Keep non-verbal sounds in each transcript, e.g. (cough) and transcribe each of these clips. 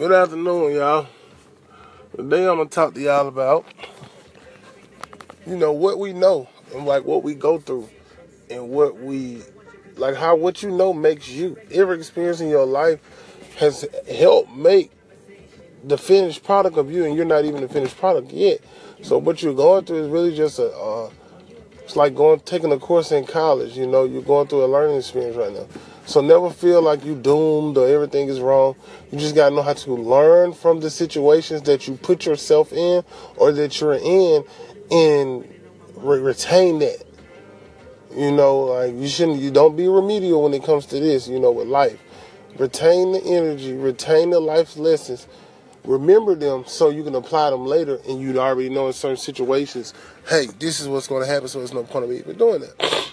Good afternoon, y'all. Today I'm gonna talk to y'all about, you know, what we know and like what we go through and what we like how what you know makes you. Every experience in your life has helped make the finished product of you, and you're not even the finished product yet. So what you're going through is really just a. Uh, it's like going taking a course in college. You know, you're going through a learning experience right now. So never feel like you're doomed or everything is wrong. You just gotta know how to learn from the situations that you put yourself in or that you're in, and re- retain that. You know, like you shouldn't. You don't be remedial when it comes to this. You know, with life, retain the energy, retain the life lessons remember them so you can apply them later and you already know in certain situations, hey, this is what's going to happen, so there's no point of me even doing that.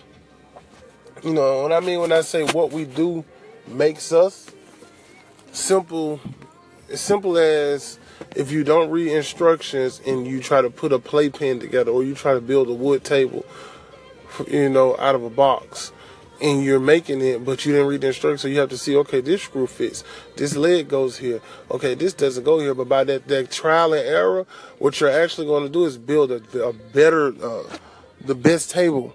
You know what I mean when I say what we do makes us simple, as simple as if you don't read instructions and you try to put a playpen together or you try to build a wood table, you know, out of a box and you're making it, but you didn't read the instructions, so you have to see, okay, this screw fits, this leg goes here, okay, this doesn't go here. But by that, that trial and error, what you're actually going to do is build a, a better, uh, the best table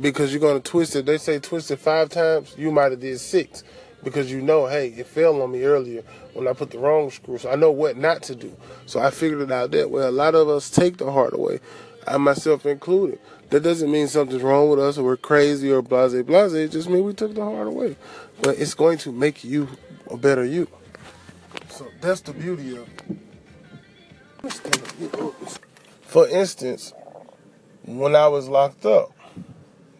because you're to twist it. They say twist it five times, you might have did six because you know, hey, it fell on me earlier when I put the wrong screw. So I know what not to do. So I figured it out that way. A lot of us take the hard way, I myself included. That doesn't mean something's wrong with us or we're crazy or blase blase. It just means we took the hard way. But it's going to make you a better you. So that's the beauty of it. For instance, when I was locked up,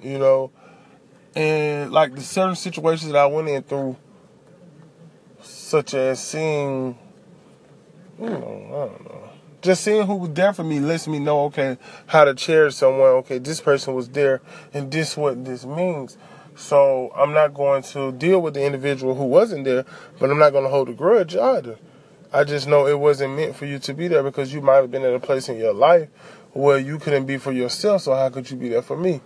you know, and like the certain situations that I went in through, such as seeing, you know, I don't know, just seeing who was there for me lets me know, okay, how to cherish someone. Okay, this person was there, and this what this means. So I'm not going to deal with the individual who wasn't there, but I'm not going to hold a grudge either. I just know it wasn't meant for you to be there because you might have been at a place in your life where you couldn't be for yourself. So how could you be there for me?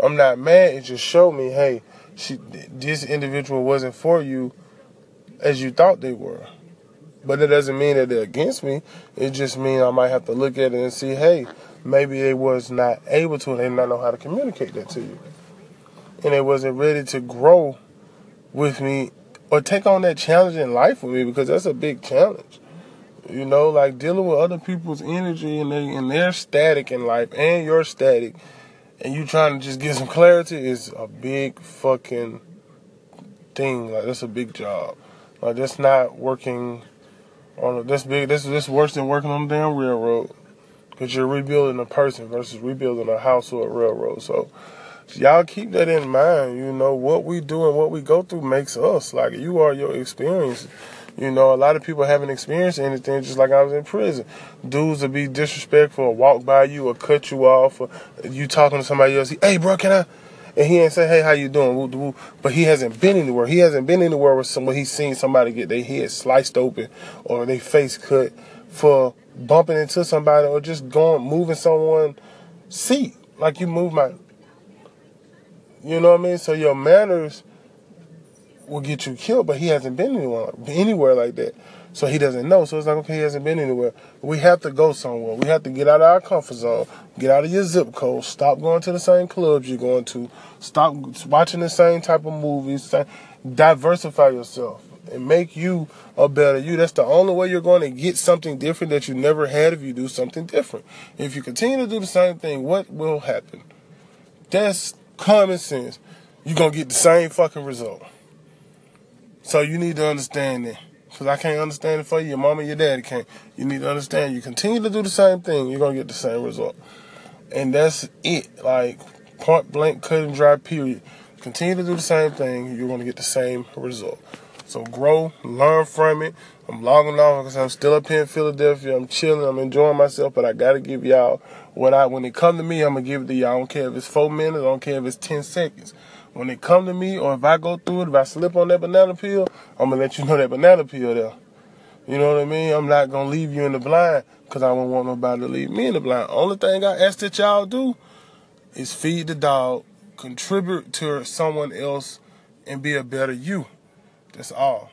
I'm not mad. It just showed me, hey, she, this individual wasn't for you as you thought they were. But it doesn't mean that they're against me. It just means I might have to look at it and see, hey, maybe they was not able to, they did not know how to communicate that to you. And they wasn't ready to grow with me or take on that challenge in life with me because that's a big challenge. You know, like dealing with other people's energy and, they, and their static in life and your static and you trying to just get some clarity is a big fucking thing. Like that's a big job. Like that's not working on a, this big. This this worse than working on the damn railroad because you're rebuilding a person versus rebuilding a house or a railroad. So y'all keep that in mind. You know what we do and what we go through makes us like you are your experience. You know, a lot of people haven't experienced anything, just like I was in prison. Dudes will be disrespectful, or walk by you, or cut you off, or you talking to somebody else. Hey, bro, can I? And he ain't say, hey, how you doing? But he hasn't been anywhere. He hasn't been anywhere where someone he's seen somebody get their head sliced open or their face cut for bumping into somebody or just going moving someone seat like you move my. You know what I mean? So your manners will get you killed, but he hasn't been anywhere, anywhere like that. So he doesn't know. So it's like, okay, he hasn't been anywhere. We have to go somewhere. We have to get out of our comfort zone, get out of your zip code, stop going to the same clubs you're going to, stop watching the same type of movies, diversify yourself and make you a better you. That's the only way you're going to get something different that you never had if you do something different. If you continue to do the same thing, what will happen? That's common sense. You're going to get the same fucking result. So you need to understand that. Because I can't understand it for you. Your mom and your daddy can't. You need to understand. You continue to do the same thing, you're going to get the same result. And that's it. Like, point blank, cut and dry, period. Continue to do the same thing, you're going to get the same result. So grow, learn from it. I'm logging off because I'm still up here in Philadelphia. I'm chilling. I'm enjoying myself, but I gotta give y'all what I when it come to me, I'm gonna give it to y'all. I don't care if it's four minutes, I don't care if it's ten seconds. When it come to me, or if I go through it, if I slip on that banana peel, I'm gonna let you (laughs) know that banana peel there. You know what I mean? I'm not gonna leave you in the blind because I don't want nobody to leave me in the blind. Only thing I ask that y'all do is feed the dog, contribute to someone else, and be a better you. That's all.